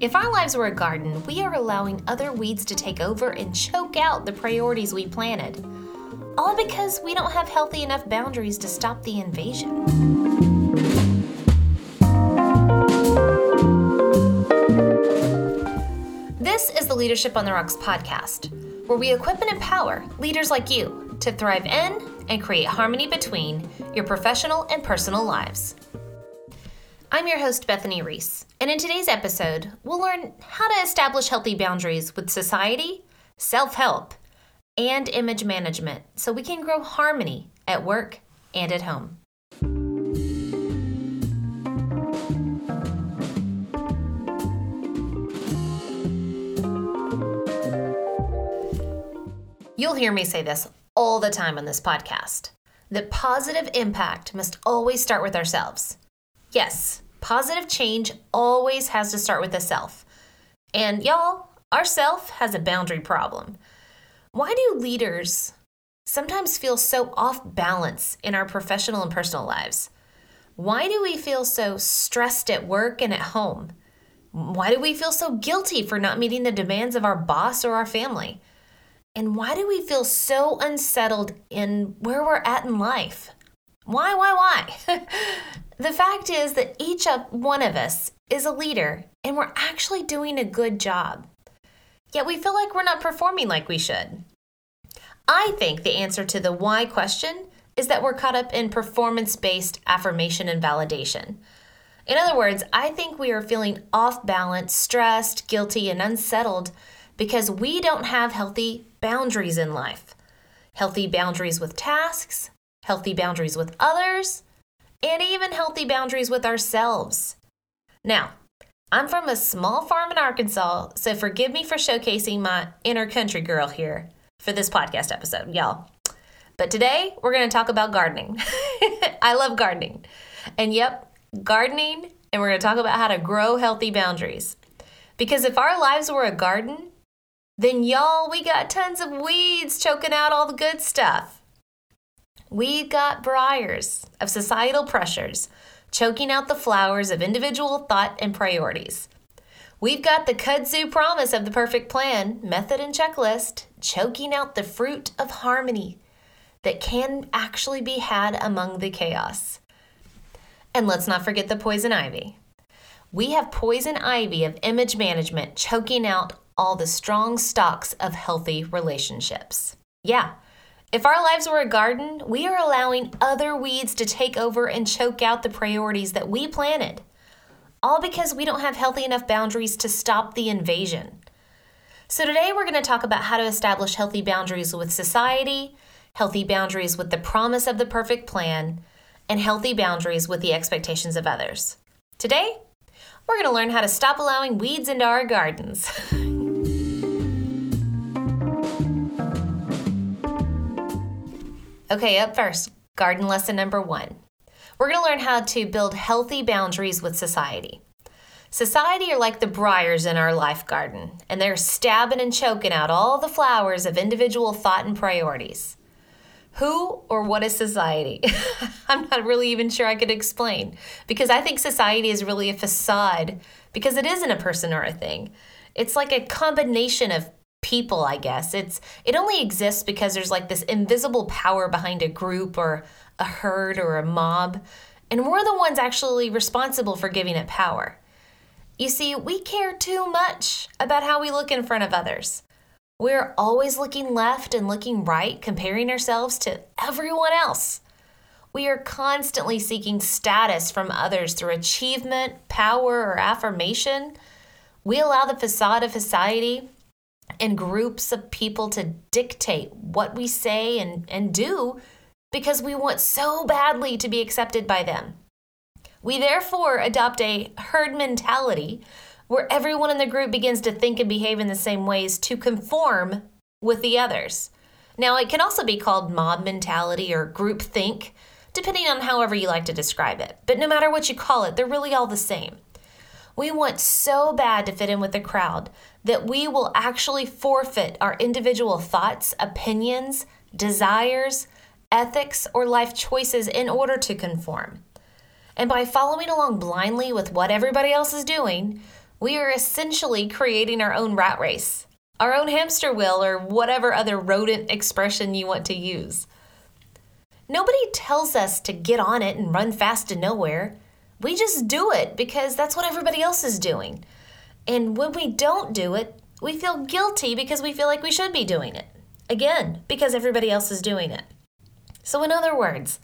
If our lives were a garden, we are allowing other weeds to take over and choke out the priorities we planted. All because we don't have healthy enough boundaries to stop the invasion. This is the Leadership on the Rocks podcast, where we equip and empower leaders like you to thrive in and create harmony between your professional and personal lives. I'm your host, Bethany Rees, and in today's episode, we'll learn how to establish healthy boundaries with society, self help, and image management so we can grow harmony at work and at home. You'll hear me say this all the time on this podcast that positive impact must always start with ourselves. Yes, positive change always has to start with the self. And y'all, our self has a boundary problem. Why do leaders sometimes feel so off balance in our professional and personal lives? Why do we feel so stressed at work and at home? Why do we feel so guilty for not meeting the demands of our boss or our family? And why do we feel so unsettled in where we're at in life? Why, why, why? the fact is that each one of us is a leader and we're actually doing a good job. Yet we feel like we're not performing like we should. I think the answer to the why question is that we're caught up in performance based affirmation and validation. In other words, I think we are feeling off balance, stressed, guilty, and unsettled because we don't have healthy boundaries in life. Healthy boundaries with tasks, healthy boundaries with others, and even healthy boundaries with ourselves. Now, I'm from a small farm in Arkansas, so forgive me for showcasing my inner country girl here for this podcast episode, y'all. But today, we're going to talk about gardening. I love gardening. And yep, gardening, and we're going to talk about how to grow healthy boundaries. Because if our lives were a garden, then y'all, we got tons of weeds choking out all the good stuff. We got briars of societal pressures choking out the flowers of individual thought and priorities. We've got the kudzu promise of the perfect plan, method, and checklist choking out the fruit of harmony that can actually be had among the chaos. And let's not forget the poison ivy. We have poison ivy of image management choking out all the strong stalks of healthy relationships. Yeah, if our lives were a garden, we are allowing other weeds to take over and choke out the priorities that we planted. All because we don't have healthy enough boundaries to stop the invasion. So, today we're going to talk about how to establish healthy boundaries with society, healthy boundaries with the promise of the perfect plan, and healthy boundaries with the expectations of others. Today, we're going to learn how to stop allowing weeds into our gardens. Okay, up first, garden lesson number one. We're going to learn how to build healthy boundaries with society. Society are like the briars in our life garden, and they're stabbing and choking out all the flowers of individual thought and priorities. Who or what is society? I'm not really even sure I could explain because I think society is really a facade because it isn't a person or a thing. It's like a combination of people, I guess. It's it only exists because there's like this invisible power behind a group or a herd or a mob, and we're the ones actually responsible for giving it power. You see, we care too much about how we look in front of others. We're always looking left and looking right, comparing ourselves to everyone else. We are constantly seeking status from others through achievement, power, or affirmation. We allow the facade of society and groups of people to dictate what we say and, and do because we want so badly to be accepted by them. We therefore adopt a herd mentality where everyone in the group begins to think and behave in the same ways to conform with the others. Now, it can also be called mob mentality or group think, depending on however you like to describe it. But no matter what you call it, they're really all the same. We want so bad to fit in with the crowd that we will actually forfeit our individual thoughts, opinions, desires, ethics, or life choices in order to conform. And by following along blindly with what everybody else is doing, we are essentially creating our own rat race, our own hamster wheel, or whatever other rodent expression you want to use. Nobody tells us to get on it and run fast to nowhere. We just do it because that's what everybody else is doing. And when we don't do it, we feel guilty because we feel like we should be doing it. Again, because everybody else is doing it. So, in other words,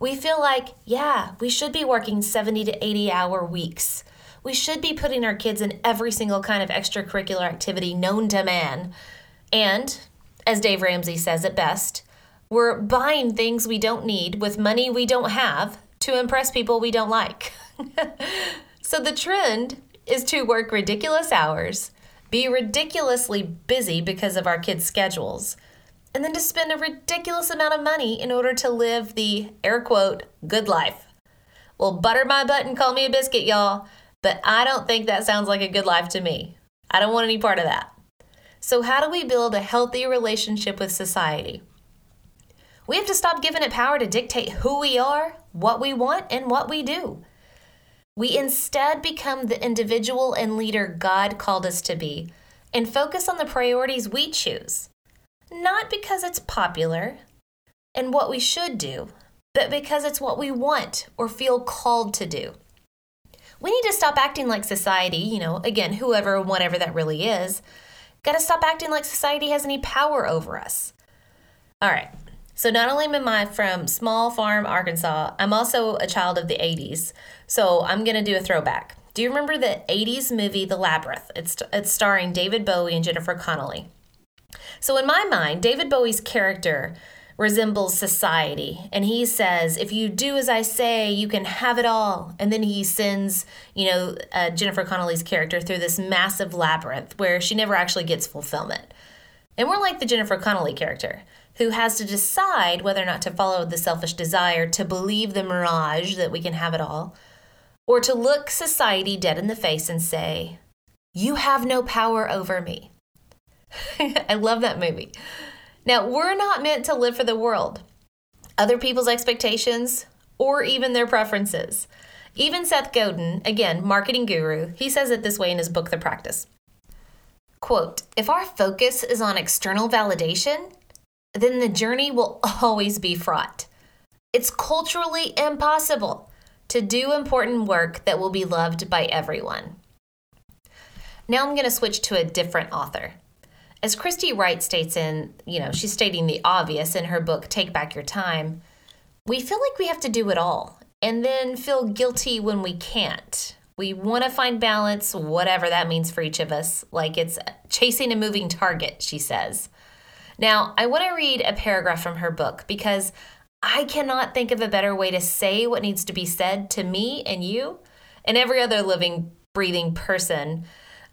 we feel like, yeah, we should be working 70 to 80 hour weeks. We should be putting our kids in every single kind of extracurricular activity known to man. And, as Dave Ramsey says it best, we're buying things we don't need with money we don't have to impress people we don't like. so the trend is to work ridiculous hours, be ridiculously busy because of our kids' schedules, and then to spend a ridiculous amount of money in order to live the air quote good life. Well, butter my butt and call me a biscuit, y'all, but I don't think that sounds like a good life to me. I don't want any part of that. So, how do we build a healthy relationship with society? We have to stop giving it power to dictate who we are, what we want, and what we do. We instead become the individual and leader God called us to be and focus on the priorities we choose. Not because it's popular and what we should do, but because it's what we want or feel called to do. We need to stop acting like society, you know, again, whoever, whatever that really is, got to stop acting like society has any power over us. All right, so not only am I from small farm Arkansas, I'm also a child of the 80s. So I'm going to do a throwback. Do you remember the 80s movie The Labyrinth? It's, it's starring David Bowie and Jennifer Connelly. So in my mind, David Bowie's character resembles society. And he says, if you do as I say, you can have it all. And then he sends, you know, uh, Jennifer Connelly's character through this massive labyrinth where she never actually gets fulfillment. And we're like the Jennifer Connelly character who has to decide whether or not to follow the selfish desire to believe the mirage that we can have it all, or to look society dead in the face and say, You have no power over me. I love that movie. Now, we're not meant to live for the world, other people's expectations, or even their preferences. Even Seth Godin, again, marketing guru, he says it this way in his book, The Practice. Quote, if our focus is on external validation, then the journey will always be fraught. It's culturally impossible to do important work that will be loved by everyone. Now I'm going to switch to a different author. As Christy Wright states in, you know, she's stating the obvious in her book Take Back Your Time, we feel like we have to do it all and then feel guilty when we can't. We want to find balance, whatever that means for each of us, like it's chasing a moving target, she says. Now, I want to read a paragraph from her book because I cannot think of a better way to say what needs to be said to me and you and every other living, breathing person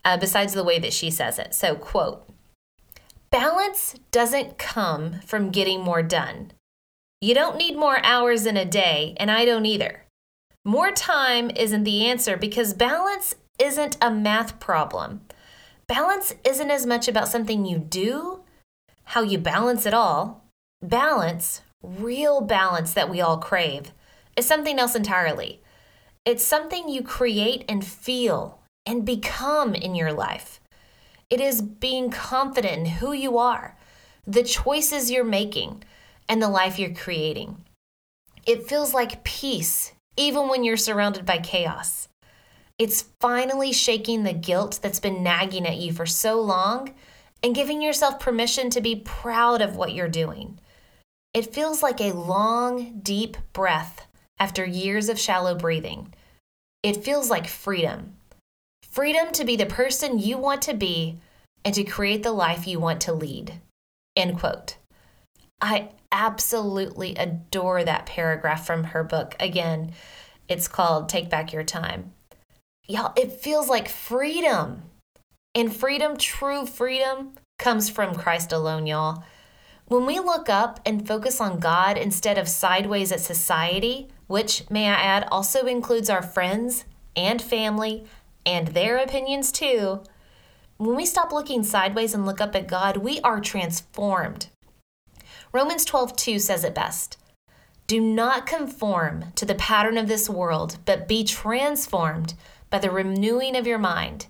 uh, besides the way that she says it. So, quote, balance doesn't come from getting more done. You don't need more hours in a day, and I don't either. More time isn't the answer because balance isn't a math problem. Balance isn't as much about something you do how you balance it all, balance, real balance that we all crave, is something else entirely. It's something you create and feel and become in your life. It is being confident in who you are, the choices you're making, and the life you're creating. It feels like peace, even when you're surrounded by chaos. It's finally shaking the guilt that's been nagging at you for so long and giving yourself permission to be proud of what you're doing. It feels like a long, deep breath after years of shallow breathing. It feels like freedom freedom to be the person you want to be and to create the life you want to lead. End quote. I absolutely adore that paragraph from her book. Again, it's called Take Back Your Time. Y'all, it feels like freedom. And freedom, true freedom, comes from Christ alone, y'all. When we look up and focus on God instead of sideways at society, which, may I add, also includes our friends and family and their opinions too, when we stop looking sideways and look up at God, we are transformed. Romans 12:2 says it best. Do not conform to the pattern of this world, but be transformed by the renewing of your mind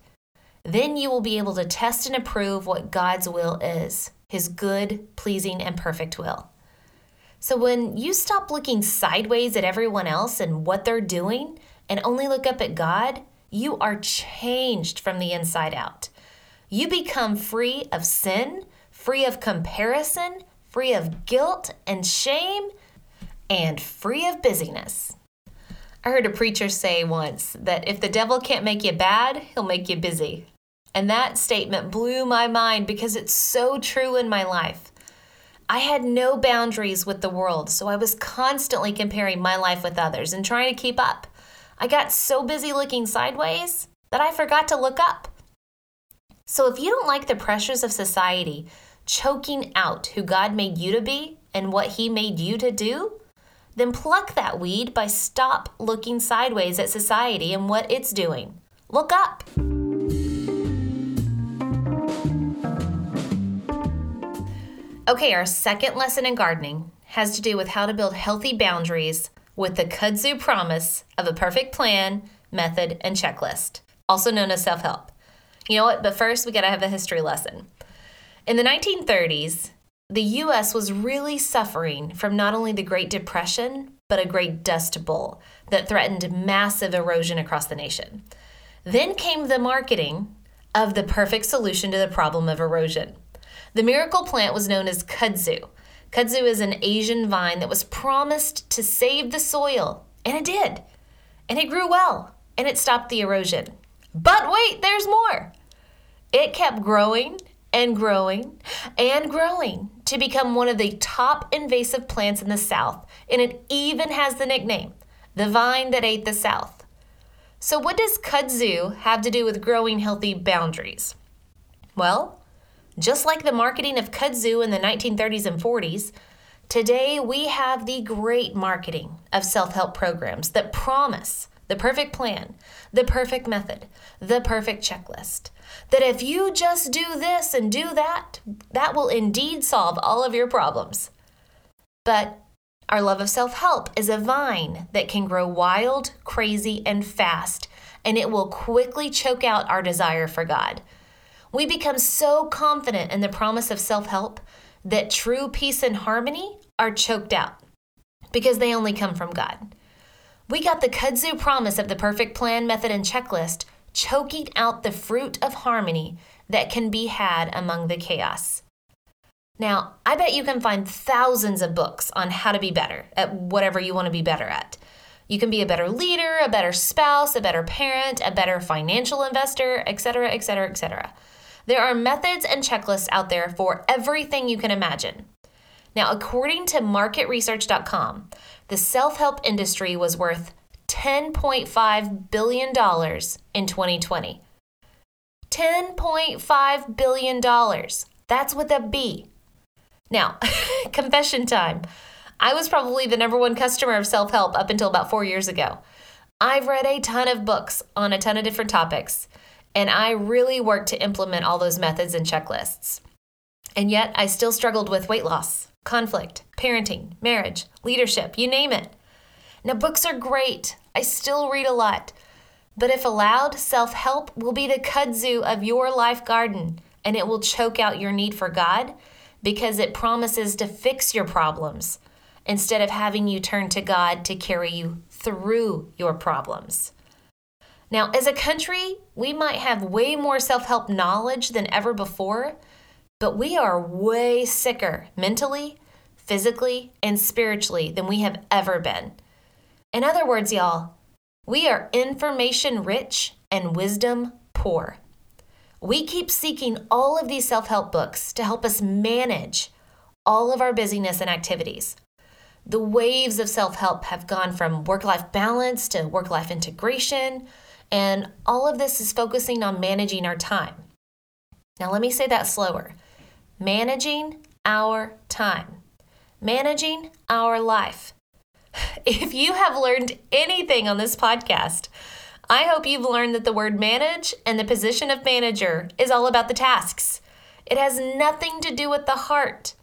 Then you will be able to test and approve what God's will is his good, pleasing, and perfect will. So when you stop looking sideways at everyone else and what they're doing and only look up at God, you are changed from the inside out. You become free of sin, free of comparison, free of guilt and shame, and free of busyness. I heard a preacher say once that if the devil can't make you bad, he'll make you busy. And that statement blew my mind because it's so true in my life. I had no boundaries with the world, so I was constantly comparing my life with others and trying to keep up. I got so busy looking sideways that I forgot to look up. So if you don't like the pressures of society choking out who God made you to be and what He made you to do, then pluck that weed by stop looking sideways at society and what it's doing. Look up. Okay, our second lesson in gardening has to do with how to build healthy boundaries with the kudzu promise of a perfect plan, method, and checklist, also known as self help. You know what? But first, we got to have a history lesson. In the 1930s, the US was really suffering from not only the Great Depression, but a great dust bowl that threatened massive erosion across the nation. Then came the marketing of the perfect solution to the problem of erosion. The miracle plant was known as kudzu. Kudzu is an Asian vine that was promised to save the soil, and it did. And it grew well, and it stopped the erosion. But wait, there's more. It kept growing and growing and growing to become one of the top invasive plants in the South, and it even has the nickname, the vine that ate the South. So, what does kudzu have to do with growing healthy boundaries? Well, just like the marketing of kudzu in the 1930s and 40s, today we have the great marketing of self help programs that promise the perfect plan, the perfect method, the perfect checklist. That if you just do this and do that, that will indeed solve all of your problems. But our love of self help is a vine that can grow wild, crazy, and fast, and it will quickly choke out our desire for God. We become so confident in the promise of self help that true peace and harmony are choked out because they only come from God. We got the kudzu promise of the perfect plan, method, and checklist, choking out the fruit of harmony that can be had among the chaos. Now, I bet you can find thousands of books on how to be better at whatever you want to be better at. You can be a better leader, a better spouse, a better parent, a better financial investor, etc., etc., etc. There are methods and checklists out there for everything you can imagine. Now, according to marketresearch.com, the self help industry was worth $10.5 billion in 2020. $10.5 billion. That's with a B. Now, confession time. I was probably the number one customer of self help up until about four years ago. I've read a ton of books on a ton of different topics, and I really worked to implement all those methods and checklists. And yet, I still struggled with weight loss, conflict, parenting, marriage, leadership, you name it. Now, books are great. I still read a lot. But if allowed, self help will be the kudzu of your life garden, and it will choke out your need for God because it promises to fix your problems instead of having you turn to God to carry you through your problems. Now, as a country, we might have way more self help knowledge than ever before, but we are way sicker mentally, physically, and spiritually than we have ever been. In other words, y'all, we are information rich and wisdom poor. We keep seeking all of these self help books to help us manage all of our busyness and activities. The waves of self help have gone from work life balance to work life integration, and all of this is focusing on managing our time. Now, let me say that slower managing our time, managing our life. If you have learned anything on this podcast, I hope you've learned that the word manage and the position of manager is all about the tasks. It has nothing to do with the heart.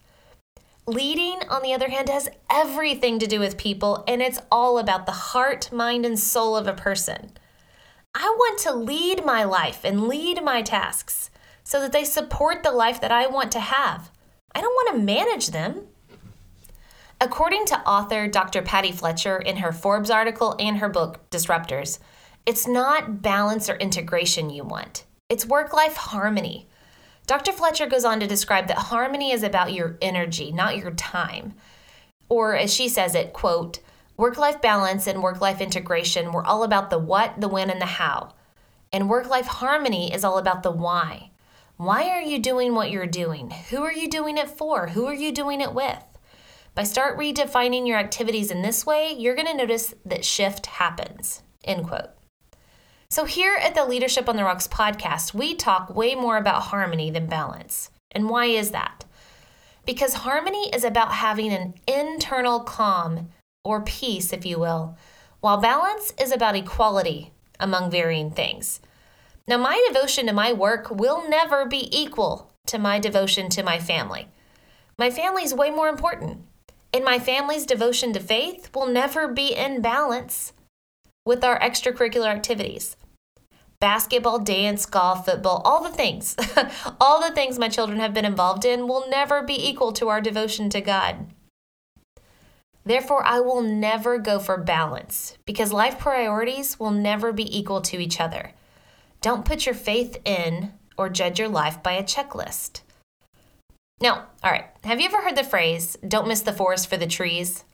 Leading, on the other hand, has everything to do with people, and it's all about the heart, mind, and soul of a person. I want to lead my life and lead my tasks so that they support the life that I want to have. I don't want to manage them. According to author Dr. Patty Fletcher in her Forbes article and her book, Disruptors, it's not balance or integration you want, it's work life harmony. Dr. Fletcher goes on to describe that harmony is about your energy, not your time. Or as she says it, quote, work life balance and work life integration were all about the what, the when, and the how. And work life harmony is all about the why. Why are you doing what you're doing? Who are you doing it for? Who are you doing it with? By start redefining your activities in this way, you're going to notice that shift happens. End quote. So, here at the Leadership on the Rocks podcast, we talk way more about harmony than balance. And why is that? Because harmony is about having an internal calm or peace, if you will, while balance is about equality among varying things. Now, my devotion to my work will never be equal to my devotion to my family. My family is way more important and my family's devotion to faith will never be in balance with our extracurricular activities basketball, dance, golf, football, all the things, all the things my children have been involved in will never be equal to our devotion to God. Therefore, I will never go for balance because life priorities will never be equal to each other. Don't put your faith in or judge your life by a checklist. Now, all right, have you ever heard the phrase, don't miss the forest for the trees?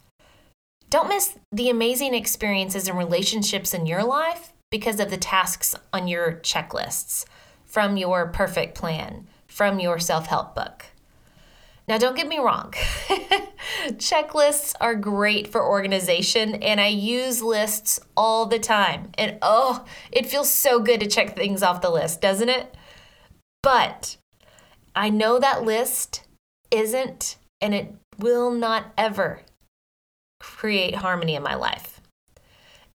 Don't miss the amazing experiences and relationships in your life because of the tasks on your checklists from your perfect plan, from your self help book. Now, don't get me wrong. Checklists are great for organization, and I use lists all the time. And oh, it feels so good to check things off the list, doesn't it? But I know that list isn't and it will not ever create harmony in my life.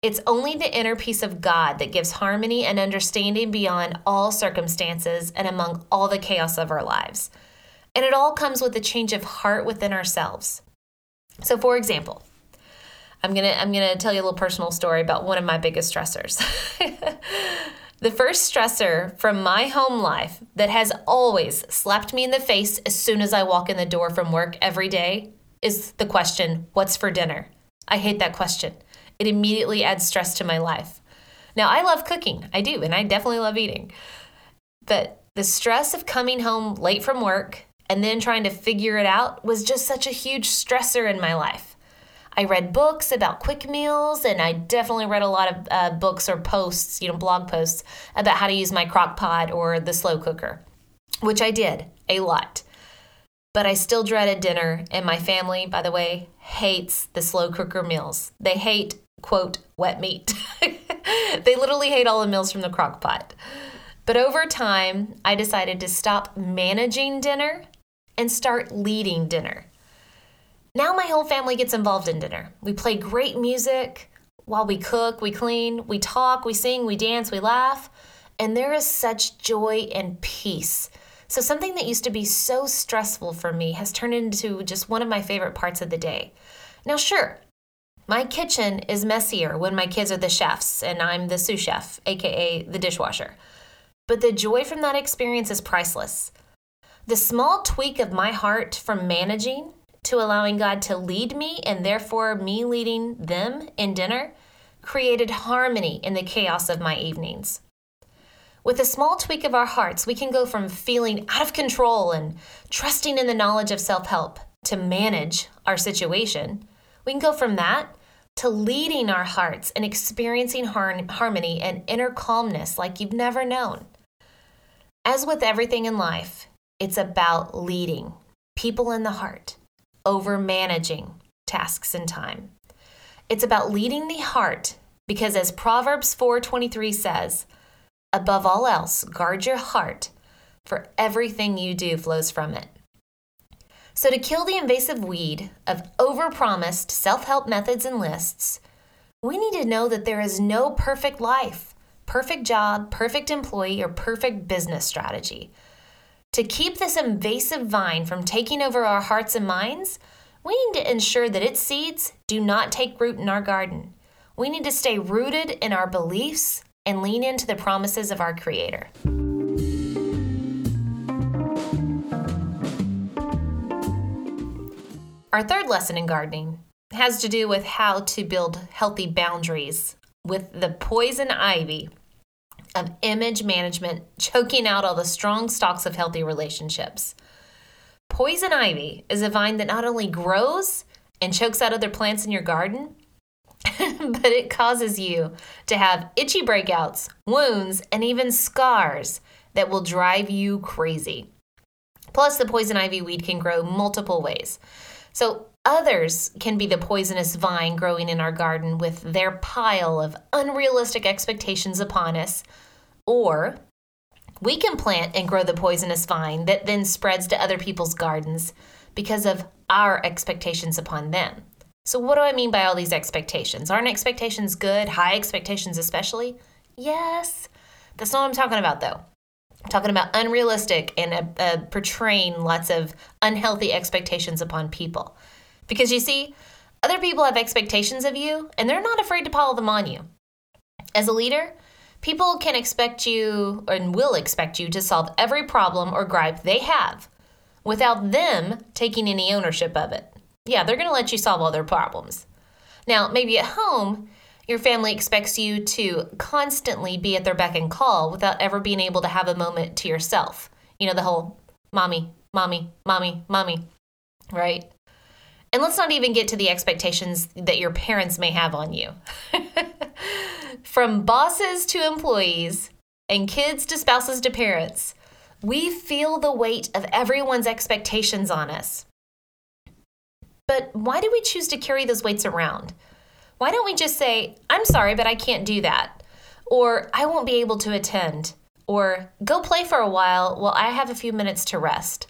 It's only the inner peace of God that gives harmony and understanding beyond all circumstances and among all the chaos of our lives. And it all comes with a change of heart within ourselves. So, for example, I'm gonna I'm gonna tell you a little personal story about one of my biggest stressors. The first stressor from my home life that has always slapped me in the face as soon as I walk in the door from work every day is the question, What's for dinner? I hate that question. It immediately adds stress to my life. Now, I love cooking, I do, and I definitely love eating. But the stress of coming home late from work and then trying to figure it out was just such a huge stressor in my life. I read books about quick meals, and I definitely read a lot of uh, books or posts, you know, blog posts about how to use my crock pot or the slow cooker, which I did a lot. But I still dreaded dinner, and my family, by the way, hates the slow cooker meals. They hate, quote, wet meat. they literally hate all the meals from the crock pot. But over time, I decided to stop managing dinner and start leading dinner. Now my whole family gets involved in dinner. We play great music while we cook, we clean, we talk, we sing, we dance, we laugh, and there is such joy and peace. So, something that used to be so stressful for me has turned into just one of my favorite parts of the day. Now, sure, my kitchen is messier when my kids are the chefs and I'm the sous chef, aka the dishwasher. But the joy from that experience is priceless. The small tweak of my heart from managing to allowing God to lead me and therefore me leading them in dinner created harmony in the chaos of my evenings. With a small tweak of our hearts, we can go from feeling out of control and trusting in the knowledge of self help to manage our situation. We can go from that to leading our hearts and experiencing har- harmony and inner calmness like you've never known. As with everything in life, it's about leading people in the heart over managing tasks and time. It's about leading the heart because as Proverbs 4:23 says, above all else, guard your heart, for everything you do flows from it. So to kill the invasive weed of overpromised self-help methods and lists, we need to know that there is no perfect life, perfect job, perfect employee, or perfect business strategy. To keep this invasive vine from taking over our hearts and minds, we need to ensure that its seeds do not take root in our garden. We need to stay rooted in our beliefs, and lean into the promises of our Creator. Our third lesson in gardening has to do with how to build healthy boundaries with the poison ivy of image management choking out all the strong stalks of healthy relationships. Poison ivy is a vine that not only grows and chokes out other plants in your garden, but it causes you to have itchy breakouts, wounds, and even scars that will drive you crazy. Plus, the poison ivy weed can grow multiple ways. So, others can be the poisonous vine growing in our garden with their pile of unrealistic expectations upon us, or we can plant and grow the poisonous vine that then spreads to other people's gardens because of our expectations upon them. So, what do I mean by all these expectations? Aren't expectations good? High expectations, especially? Yes. That's not what I'm talking about, though. I'm talking about unrealistic and uh, uh, portraying lots of unhealthy expectations upon people. Because you see, other people have expectations of you, and they're not afraid to pile them on you. As a leader, people can expect you and will expect you to solve every problem or gripe they have without them taking any ownership of it. Yeah, they're going to let you solve all their problems. Now, maybe at home, your family expects you to constantly be at their beck and call without ever being able to have a moment to yourself. You know, the whole mommy, mommy, mommy, mommy, right? And let's not even get to the expectations that your parents may have on you. From bosses to employees, and kids to spouses to parents, we feel the weight of everyone's expectations on us. But why do we choose to carry those weights around? Why don't we just say, I'm sorry, but I can't do that? Or I won't be able to attend? Or go play for a while while I have a few minutes to rest?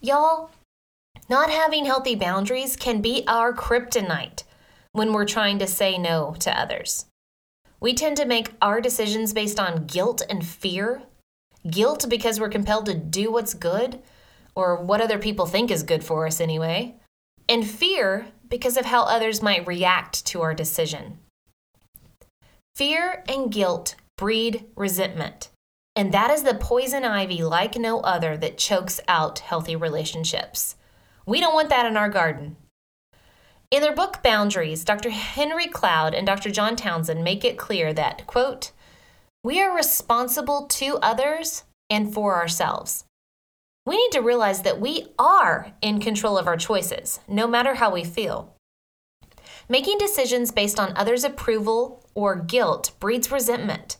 Y'all, not having healthy boundaries can be our kryptonite when we're trying to say no to others. We tend to make our decisions based on guilt and fear. Guilt because we're compelled to do what's good, or what other people think is good for us anyway. And fear because of how others might react to our decision. Fear and guilt breed resentment, and that is the poison ivy like no other that chokes out healthy relationships. We don't want that in our garden. In their book Boundaries, Dr. Henry Cloud and Dr. John Townsend make it clear that, quote, we are responsible to others and for ourselves. We need to realize that we are in control of our choices, no matter how we feel. Making decisions based on others' approval or guilt breeds resentment,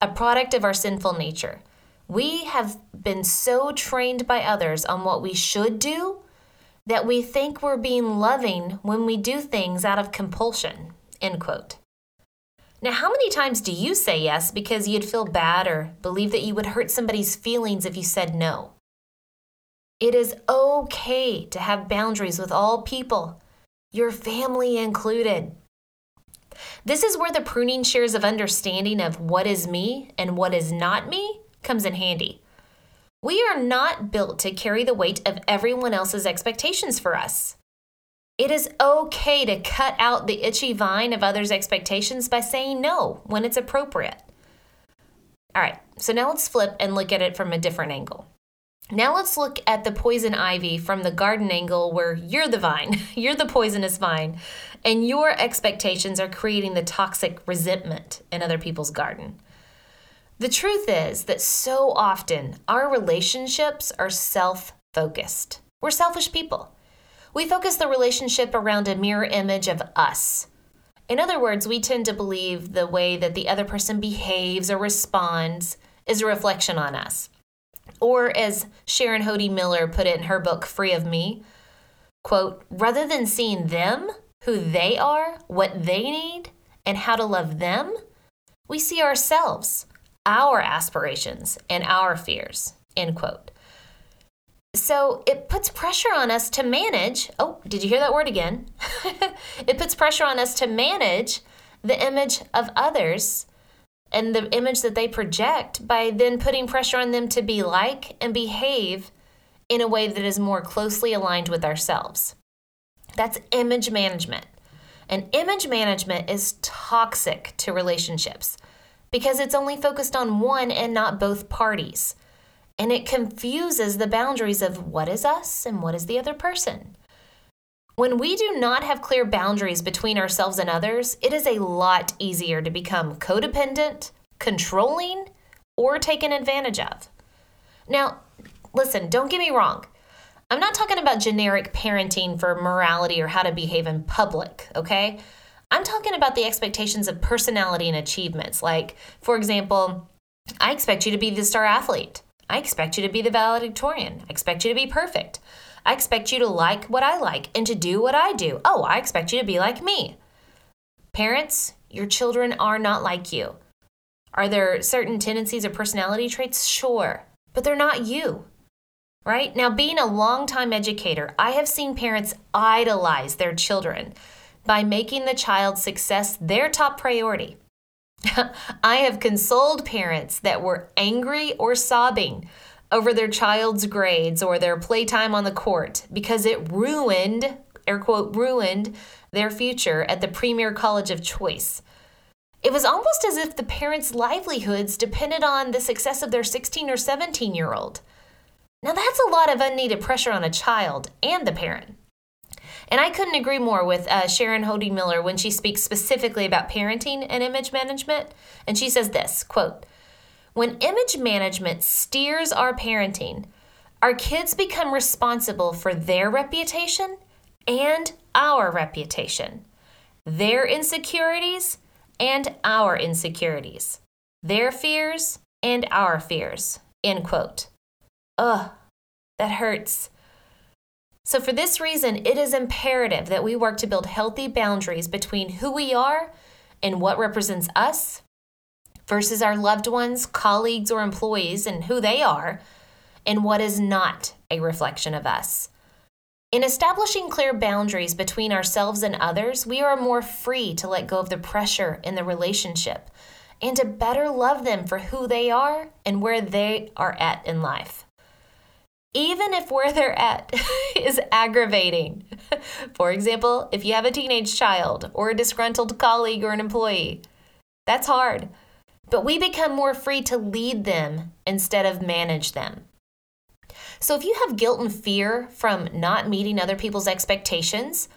a product of our sinful nature. We have been so trained by others on what we should do that we think we're being loving when we do things out of compulsion. End quote. Now, how many times do you say yes because you'd feel bad or believe that you would hurt somebody's feelings if you said no? It is okay to have boundaries with all people, your family included. This is where the pruning shears of understanding of what is me and what is not me comes in handy. We are not built to carry the weight of everyone else's expectations for us. It is okay to cut out the itchy vine of others' expectations by saying no when it's appropriate. All right, so now let's flip and look at it from a different angle. Now let's look at the poison ivy from the garden angle where you're the vine, you're the poisonous vine, and your expectations are creating the toxic resentment in other people's garden. The truth is that so often our relationships are self focused. We're selfish people. We focus the relationship around a mirror image of us. In other words, we tend to believe the way that the other person behaves or responds is a reflection on us. Or as Sharon Hodde Miller put it in her book Free of Me, quote, rather than seeing them, who they are, what they need, and how to love them, we see ourselves our aspirations and our fears, end quote. So it puts pressure on us to manage. Oh, did you hear that word again? it puts pressure on us to manage the image of others and the image that they project by then putting pressure on them to be like and behave in a way that is more closely aligned with ourselves. That's image management. And image management is toxic to relationships because it's only focused on one and not both parties. And it confuses the boundaries of what is us and what is the other person. When we do not have clear boundaries between ourselves and others, it is a lot easier to become codependent, controlling, or taken advantage of. Now, listen, don't get me wrong. I'm not talking about generic parenting for morality or how to behave in public, okay? I'm talking about the expectations of personality and achievements. Like, for example, I expect you to be the star athlete. I expect you to be the valedictorian. I expect you to be perfect. I expect you to like what I like and to do what I do. Oh, I expect you to be like me. Parents, your children are not like you. Are there certain tendencies or personality traits? Sure, but they're not you. Right? Now, being a longtime educator, I have seen parents idolize their children by making the child's success their top priority. I have consoled parents that were angry or sobbing over their child's grades or their playtime on the court because it ruined, air quote, ruined their future at the premier college of choice. It was almost as if the parents' livelihoods depended on the success of their 16 or 17 year old. Now, that's a lot of unneeded pressure on a child and the parent. And I couldn't agree more with uh, Sharon Hodde Miller when she speaks specifically about parenting and image management. And she says this quote, when image management steers our parenting, our kids become responsible for their reputation and our reputation, their insecurities and our insecurities, their fears and our fears. End quote. Ugh, that hurts. So, for this reason, it is imperative that we work to build healthy boundaries between who we are and what represents us versus our loved ones, colleagues, or employees and who they are, and what is not a reflection of us. In establishing clear boundaries between ourselves and others, we are more free to let go of the pressure in the relationship and to better love them for who they are and where they are at in life. Even if where they're at is aggravating. For example, if you have a teenage child or a disgruntled colleague or an employee, that's hard but we become more free to lead them instead of manage them. So if you have guilt and fear from not meeting other people's expectations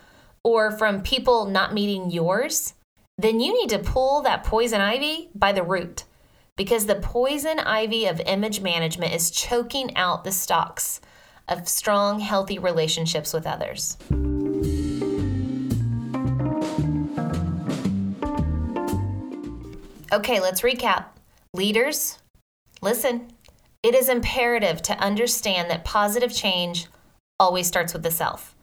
or from people not meeting yours, then you need to pull that poison ivy by the root because the poison ivy of image management is choking out the stalks of strong, healthy relationships with others. Okay, let's recap. Leaders, listen. It is imperative to understand that positive change always starts with the self.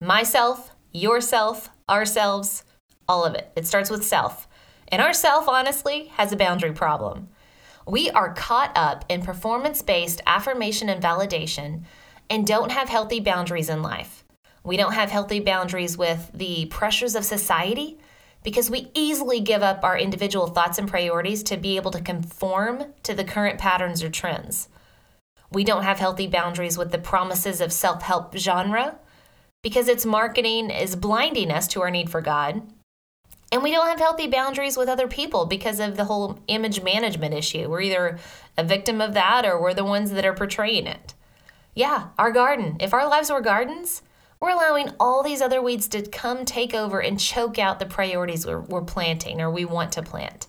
Myself, yourself, ourselves, all of it. It starts with self. And our self, honestly, has a boundary problem. We are caught up in performance based affirmation and validation and don't have healthy boundaries in life. We don't have healthy boundaries with the pressures of society because we easily give up our individual thoughts and priorities to be able to conform to the current patterns or trends. We don't have healthy boundaries with the promises of self help genre because its marketing is blinding us to our need for God. And we don't have healthy boundaries with other people because of the whole image management issue. We're either a victim of that or we're the ones that are portraying it. Yeah, our garden. If our lives were gardens, we're allowing all these other weeds to come take over and choke out the priorities we're, we're planting or we want to plant.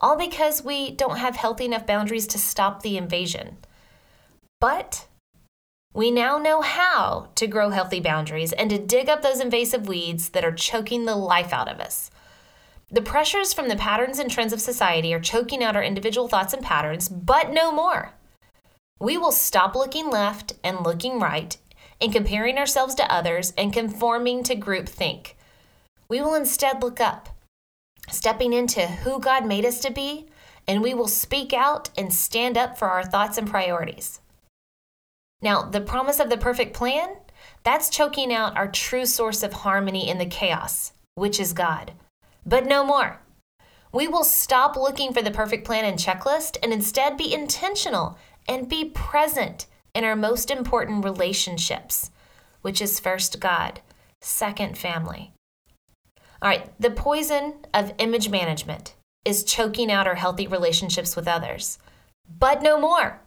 All because we don't have healthy enough boundaries to stop the invasion. But we now know how to grow healthy boundaries and to dig up those invasive weeds that are choking the life out of us. The pressures from the patterns and trends of society are choking out our individual thoughts and patterns, but no more. We will stop looking left and looking right and comparing ourselves to others and conforming to groupthink. We will instead look up, stepping into who God made us to be, and we will speak out and stand up for our thoughts and priorities. Now, the promise of the perfect plan, that's choking out our true source of harmony in the chaos, which is God. But no more. We will stop looking for the perfect plan and checklist and instead be intentional and be present in our most important relationships, which is first God, second family. All right, the poison of image management is choking out our healthy relationships with others. But no more.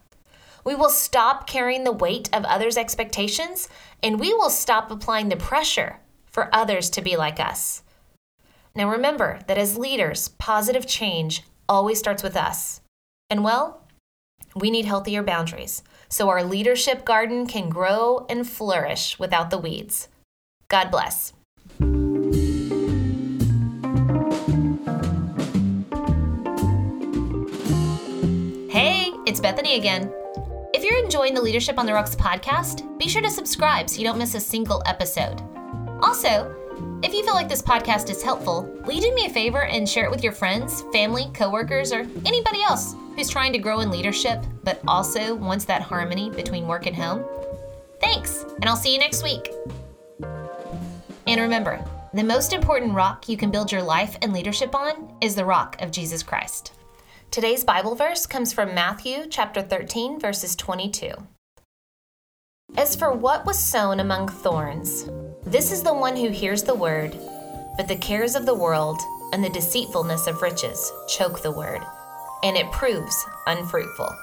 We will stop carrying the weight of others' expectations and we will stop applying the pressure for others to be like us. Now remember that as leaders, positive change always starts with us. And well, we need healthier boundaries so our leadership garden can grow and flourish without the weeds. God bless. Hey, it's Bethany again. If you're enjoying the Leadership on the Rocks podcast, be sure to subscribe so you don't miss a single episode. Also, if you feel like this podcast is helpful, will you do me a favor and share it with your friends, family, coworkers, or anybody else who's trying to grow in leadership but also wants that harmony between work and home? Thanks, and I'll see you next week. And remember, the most important rock you can build your life and leadership on is the rock of Jesus Christ. Today's Bible verse comes from Matthew chapter 13 verses 22. As for what was sown among thorns, this is the one who hears the word, but the cares of the world and the deceitfulness of riches choke the word, and it proves unfruitful.